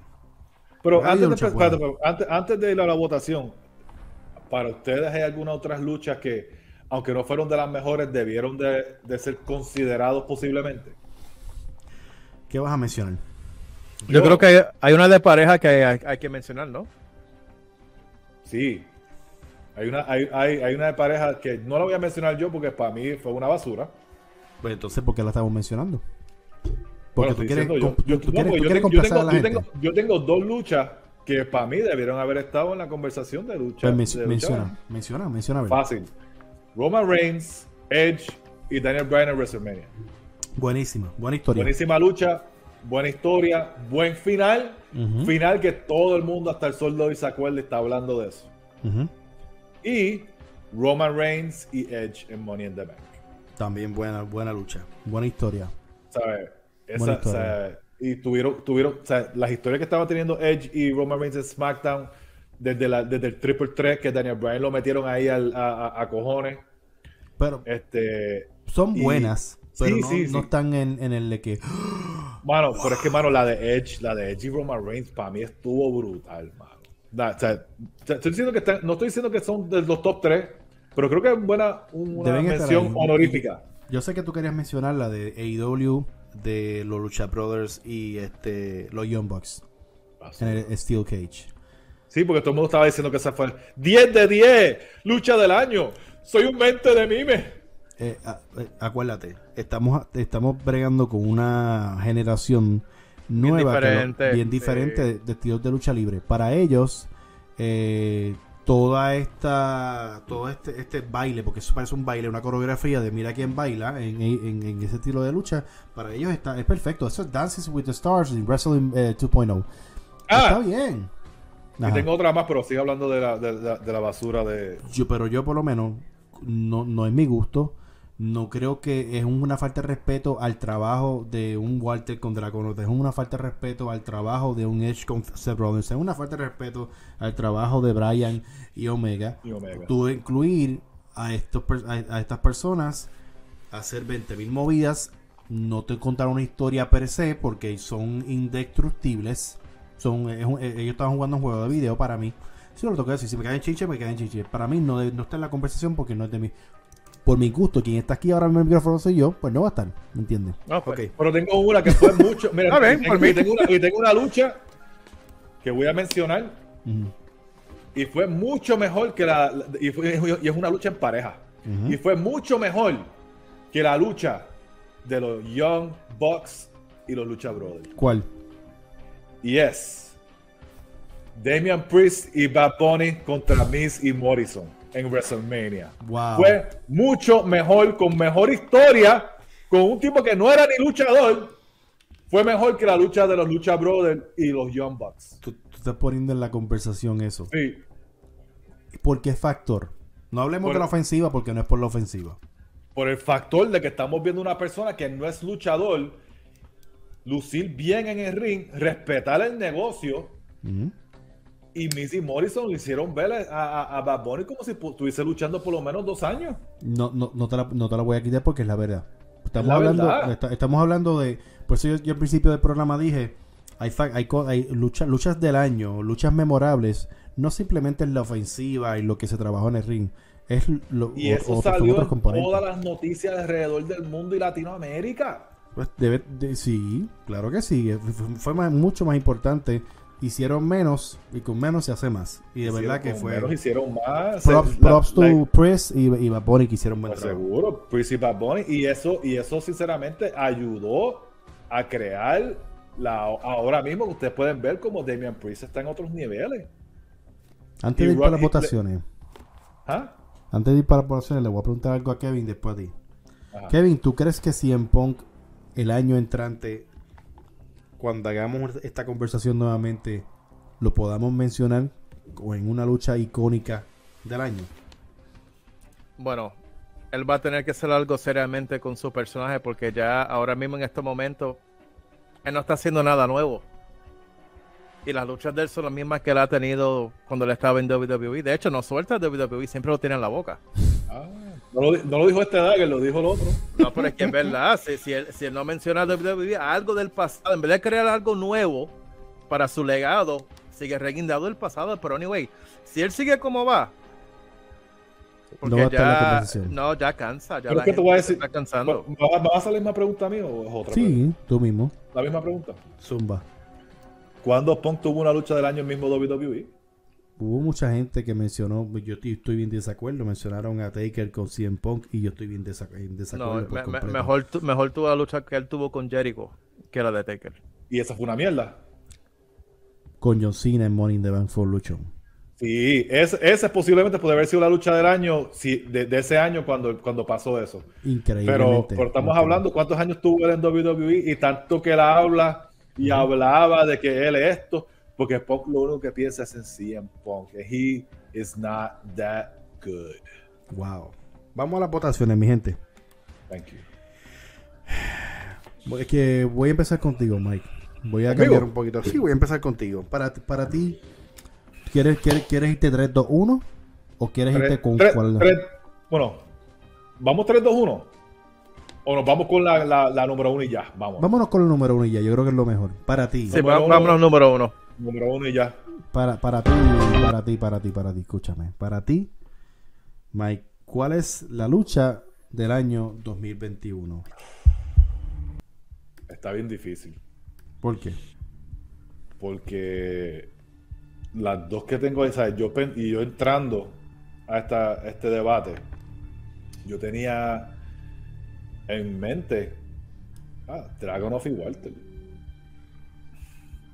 S2: Pero antes de, antes, antes de ir a la votación, para ustedes hay algunas otras luchas que, aunque no fueron de las mejores, debieron de, de ser considerados posiblemente.
S1: ¿qué vas a mencionar?
S3: Yo creo que hay, hay una de pareja que hay, hay que mencionar, ¿no?
S2: Sí. Hay una, hay, hay, hay una de pareja que no la voy a mencionar yo porque para mí fue una basura.
S1: Pues entonces, ¿por qué la estamos mencionando? Porque
S2: Bueno,
S1: tú
S2: estoy
S1: quieres,
S2: yo tengo dos luchas que para mí debieron haber estado en la conversación de lucha.
S1: Pues
S2: lucha
S1: menciona, menciona, menciona. a ver.
S2: Fácil. Roman Reigns, Edge y Daniel Bryan en WrestleMania.
S1: Buenísima, buena historia.
S2: Buenísima lucha, buena historia, buen final. Final que todo el mundo, hasta el sol de hoy, se acuerda está hablando de eso. Y Roman Reigns y Edge en Money in the Bank.
S1: También buena, buena lucha. Buena historia.
S2: ¿Sabes? Esa-
S1: Buena
S2: y tuvieron, tuvieron, o sea, las historias que estaba teniendo Edge y Roman Reigns en SmackDown, desde, la, desde el Triple 3, que Daniel Bryan lo metieron ahí al- a, cojones.
S1: Pero
S2: Este,
S1: son
S2: y-
S1: buenas, pero
S2: sí,
S1: no,
S2: sí,
S1: no
S2: sí.
S1: están en, en el de que.
S2: mano, pero es que, mano, la de Edge, la de Edge y Roman Reigns, para mí estuvo brutal, mano. O sea, estoy diciendo que están- no estoy diciendo que son de los top 3, pero creo que es buena, una
S1: Deben
S2: mención honorífica.
S1: Yo sé que tú querías mencionar la de AEW, de los Lucha Brothers y este los Young Bucks en el Steel Cage.
S2: Sí, porque todo el mundo estaba diciendo que esa fue el 10 de 10, lucha del año. Soy un mente de mime.
S1: Eh, a- eh, acuérdate, estamos, estamos bregando con una generación nueva, bien diferente de, de estilos de lucha libre. Para ellos, eh, toda esta, todo este, este baile, porque eso parece un baile, una coreografía de mira quién baila en, en- en ese estilo de lucha, para ellos está, es perfecto. Eso es Dances with the Stars en Wrestling eh, 2.0.
S2: Ah.
S1: Está bien.
S2: Y tengo otra más, pero sigue hablando de la, de, la- de la basura de.
S1: Yo, pero yo por lo menos, no, no es mi gusto. No creo que es una falta de respeto al trabajo de un Walter con Draconote. Es una falta de respeto al trabajo de un Edge con Seth Rollins. Es una falta de respeto al trabajo de Brian y Omega.
S2: Y Omega.
S1: Tú incluir a, estos, a, a estas personas a hacer 20.000 movidas. No te contar una historia per se porque son indestructibles. Son, es un- eh, ellos estaban jugando un juego de video para mí. Si lo decir, si me caen chiche, me caen chiche. Para mí no, no está en la conversación porque no es de mí. Por mi gusto, quien está aquí ahora en el micrófono soy yo, pues no va a estar, ¿me entiendes?
S3: No, pues,
S1: Ok.
S2: Pero tengo una que fue mucho. Mira, y, tengo,
S3: por mí.
S2: y tengo una, y tengo una lucha que voy a mencionar. Y fue mucho mejor que la. Y, fue- y es una lucha en pareja. Y fue mucho mejor que la lucha de los Young Bucks y los Lucha Brothers.
S1: ¿Cuál?
S2: Y es Damian Priest y Bad Bunny contra Miz y Morrison en WrestleMania.
S1: Wow.
S2: Fue mucho mejor, con mejor historia, con un tipo que no era ni luchador. Fue mejor que la lucha de los Lucha Brothers y los Young Bucks.
S1: Tú, tú estás poniendo en la conversación eso.
S2: Sí,
S1: ¿Por qué factor? No hablemos
S2: Por-
S1: de la ofensiva porque no es por la ofensiva.
S2: por el factor de que estamos viendo una persona que no es luchador, lucir bien en el ring, respetar el negocio. Y Missy Morrison le hicieron ver a, a, a Bad Bunny como si estuviese luchando por lo menos dos años.
S1: No, no, no, te la, no te la voy a quitar porque es la verdad. Estamos,
S2: la
S1: hablando,
S2: verdad.
S1: estamos hablando de. Por eso yo, yo al principio del programa dije: hay, hay, hay lucha- luchas del año, luchas memorables. No simplemente en la ofensiva y lo que se trabajó en el ring. Es lo,
S2: Y
S1: o-
S2: eso salió en todas las noticias alrededor del mundo y Latinoamérica.
S1: Pues debe- de- sí, claro que sí. Fue, fue más- mucho más importante. Hicieron menos y con menos se hace más. Y de verdad que fue.
S2: menos, hicieron más.
S1: Props,
S2: la-
S1: to
S2: like,
S1: y, y Bad Bunny que hicieron buen
S2: pues
S1: trabajo.
S2: seguro, Priest y Bad Bunny. Y eso, y eso sinceramente ayudó a crear la ahora mismo que ustedes pueden ver como Damian Priest está en otros niveles.
S1: Antes
S2: y
S1: de ir para las votaciones.
S2: ¿Ah?
S1: Antes de ir para las votaciones, le voy a preguntar algo a Kevin después a ti.
S2: Ajá.
S1: Kevin, ¿tú crees que CM Punk el año entrante, cuando hagamos esta conversación nuevamente, lo podamos mencionar o en una lucha icónica del año?
S3: Bueno, él va a tener que hacer algo seriamente con su personaje porque ya ahora mismo en este momento él no está haciendo nada nuevo. Y las luchas de él son las mismas que él ha tenido cuando él estaba en WWE. De hecho, no suelta WWE, siempre lo tiene en la boca.
S2: No, lo, di- no lo dijo este Dagger, lo dijo el otro.
S3: No, pero es que es verdad, si, si, él, si él no menciona WWE, algo del pasado, en vez de crear algo nuevo para su legado, sigue reguindado el pasado. Pero anyway, si él sigue como va,
S1: No va a estar en la
S3: ya, no, ya cansa, ya
S2: Pero
S3: la
S2: ¿qué te voy a decir?
S3: está cansando.
S2: ¿Va, va- va a hacer la misma pregunta a mí o es otra?
S1: Sí, tú mismo.
S2: La misma pregunta.
S1: Zumba.
S2: ¿Cuándo Punk tuvo una lucha del año en mismo WWE?
S1: Hubo mucha gente que mencionó, yo estoy, bien de desacuerdo, mencionaron a Taker con CM Punk y yo estoy bien desac- en
S3: No,
S1: desacuerdo. por
S3: me- me-
S1: completo.
S3: mejor, tu- mejor tuvo la lucha que él tuvo con Jericho que la de Taker.
S2: Y esa fue una mierda.
S1: Con John Cena en in the Bank for Luchon.
S2: Sí, ese, ese posiblemente puede haber sido la lucha del año, sí, de, de ese año cuando, cuando pasó eso. Pero,
S1: Increíblemente.
S2: pero estamos
S1: Increíble.
S2: hablando cuántos años tuvo él en WWE y tanto que él habla y hablaba de que él es esto, porque Punk lo único que piensa es en CM Punk. He is not that good.
S1: Wow. Vamos a las votaciones, mi gente.
S2: Thank you.
S1: Es que voy a empezar contigo, Mike. Voy a cambiar un poquito. Sí, voy a empezar contigo. Para, para ti, ¿quieres, quieres, ¿quieres irte 3-2-1? ¿O quieres irte
S2: Tres-
S1: con
S2: tres-
S1: cuál?
S2: tres- bueno, vamos 3-2-1. O nos vamos con la, la, la número uno y ya. Vamos.
S1: Vámonos con el número uno y ya. Yo creo que es lo mejor. Para ti.
S3: Sí, vámonos número uno.
S2: Número uno y ya.
S1: Para, para ti, para ti, para ti, para ti. Escúchame. Para ti, Mike, ¿cuál es la lucha del año 2021?
S2: Está bien difícil.
S1: ¿Por qué?
S2: Porque las dos que tengo ahí, ¿sabes? Yo, y yo entrando a, esta, a este debate, yo tenía en mente ah, Dragonoff y Walter.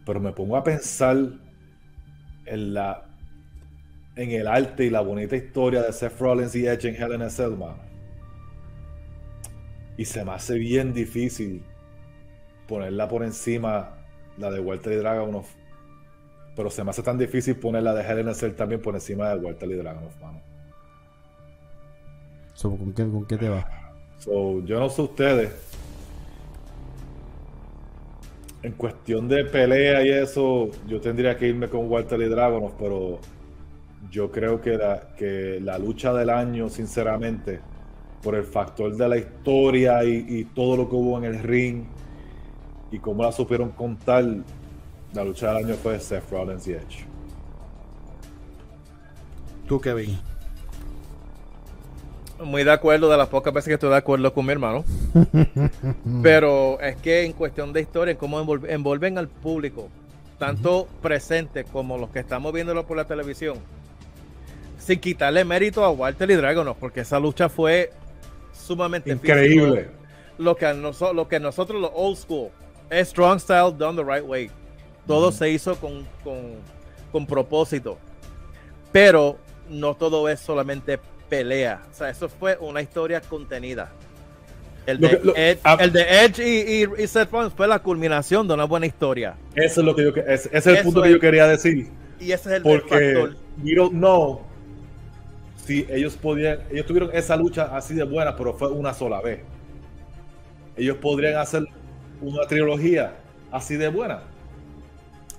S2: Pero me pongo a pensar en la en el arte y la bonita historia de Seth Rollins y Edge en Hell in a Cell, mano. Y se me hace bien difícil ponerla por encima la de Walter y Dragonoff. Pero se me hace tan difícil poner la de a Cell también por encima de Walter y Dragonoff, mano.
S1: So, ¿con, qué, ¿Con qué te vas?
S2: So, yo no sé ustedes. En cuestión de pelea y eso, yo tendría que irme con Walter y Dragonoff, pero yo creo que la, que la lucha del año, sinceramente, por el factor de la historia y, y todo lo que hubo en el ring y cómo la supieron contar, la lucha del año fue Seth Rollins y Edge.
S1: Tú, Kevin.
S3: Muy de acuerdo de las pocas veces que estoy de acuerdo con mi hermano. Pero es que en cuestión de historia, en cómo envol- envuelven al público, tanto presente como los que estamos viéndolo por la televisión, sin quitarle mérito a Walter y Dragonoff, porque esa lucha fue sumamente
S2: Increíble.
S3: Lo que, a noso- lo que nosotros, los old school, es strong style done the right way. Todo se hizo con, con, con propósito. Pero no todo es solamente pelea. O sea, eso fue una historia contenida. El
S2: Lo
S3: de,
S2: que- lo-
S3: Ed-
S2: ah.
S3: el de Edge y, y, y Seth Rollins fue la culminación de una buena historia.
S2: Eso es lo que yo, ese es el
S3: Eso
S2: punto que
S3: es.
S2: yo quería decir.
S3: Y ese es el
S2: Porque
S3: factor.
S2: we don't know si ellos podían, ellos tuvieron esa lucha así de buena, pero fue una sola vez. Ellos podrían hacer una trilogía así de buena.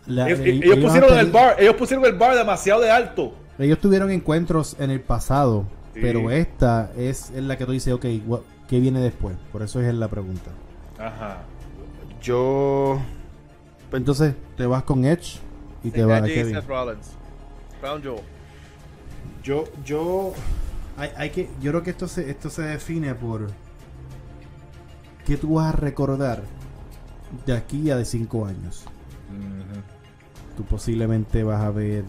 S1: La-
S2: ellos,
S1: eh,
S2: ellos
S1: ellos
S2: pusieron el bar, ellos pusieron el bar demasiado de alto.
S1: Ellos tuvieron encuentros en el pasado,
S2: Sí.
S1: pero esta es, es la que tú dices, ok, ¿qué viene después? Por eso es la pregunta.
S2: Ajá.
S1: Yo... Entonces, te vas con Edge y te vas a Kevin.
S3: Seth Rollins. Crown Jewel.
S1: Yo, yo... Hay, hay que, yo creo que esto se, esto se define por... ¿Qué tú vas a recordar de aquí a de cinco años? Tú posiblemente vas a ver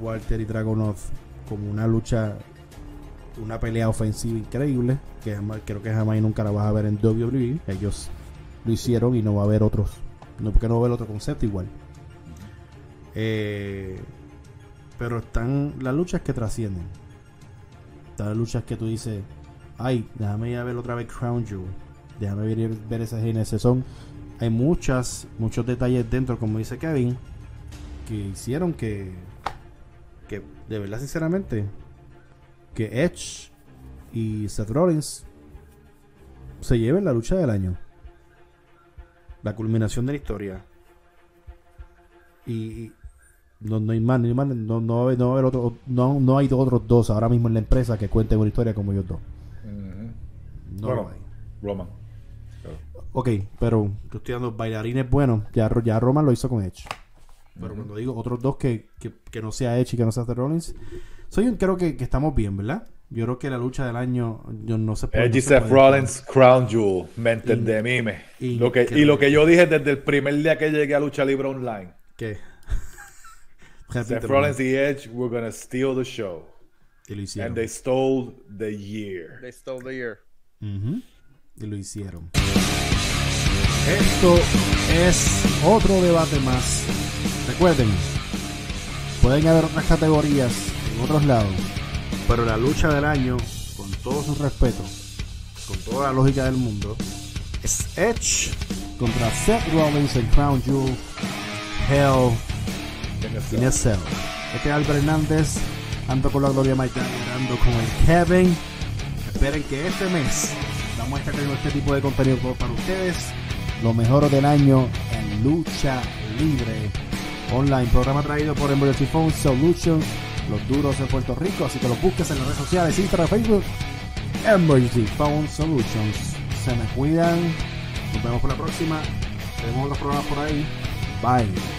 S1: Walter y Dragonoff como una lucha, una pelea ofensiva increíble, que jamás, creo que jamás y nunca la vas a ver en WWE. Ellos lo hicieron y no va a haber otros, no porque no va a haber otro concepto igual. Eh, pero están las luchas que trascienden. Están las luchas que tú dices, ay, déjame ir a ver otra vez Crown Jewel. Déjame ver, ver esa GNS. Son, hay muchas, muchos detalles dentro, como dice Kevin, que hicieron que, que de verdad, sinceramente, que Edge y Seth Rollins se lleven la lucha del año. La culminación de la historia. Y, no, no hay más, no hay más, no, no, no haber otro, no, no hay otros dos ahora mismo en la empresa que cuenten una historia como ellos dos. No lo hay.
S2: Roman.
S1: Ok, pero tú estoy dando bailarines buenos. Ya, ya Roman lo hizo con Edge. Pero cuando digo otros dos que, que, que no sea Edge y que no sea Seth Rollins, soy un, creo que, que estamos bien, ¿verdad? Yo creo que la lucha del año yo no se puede.
S2: Edge y
S1: no se
S2: Seth
S1: puede-
S2: Rollins, Crown Jewel. Mente
S1: In-
S2: de mime.
S1: in-
S2: Lo que, y lo que yo dije desde el primer día que llegué a Lucha Libre Online.
S1: ¿Qué?
S2: Seth. Rollins y Edge were gonna steal the show.
S1: Y lo hicieron.
S2: And they stole the year.
S3: They stole the year.
S1: Ujú. Y lo hicieron. Esto es otro debate más. Recuerden, pueden haber otras categorías otros lados, pero la lucha del año, con todo su respeto, con toda la lógica del mundo, es Edge contra Seth Rollins en Crown Jewel, Hell in a Cell. Este es Albert Hernández, ando con la Gloria Mike ando con el Kevin. Esperen que este mes vamos a estar teniendo este tipo de contenido para ustedes. Lo mejor del año en lucha libre online. Programa traído por Emergency Phone Solutions, los duros de Puerto Rico. Así que lo busques en las redes sociales, Instagram, Facebook. Emergency Phone Solutions. Se me cuidan. Nos vemos por la próxima. Tenemos los programas por ahí. Bye.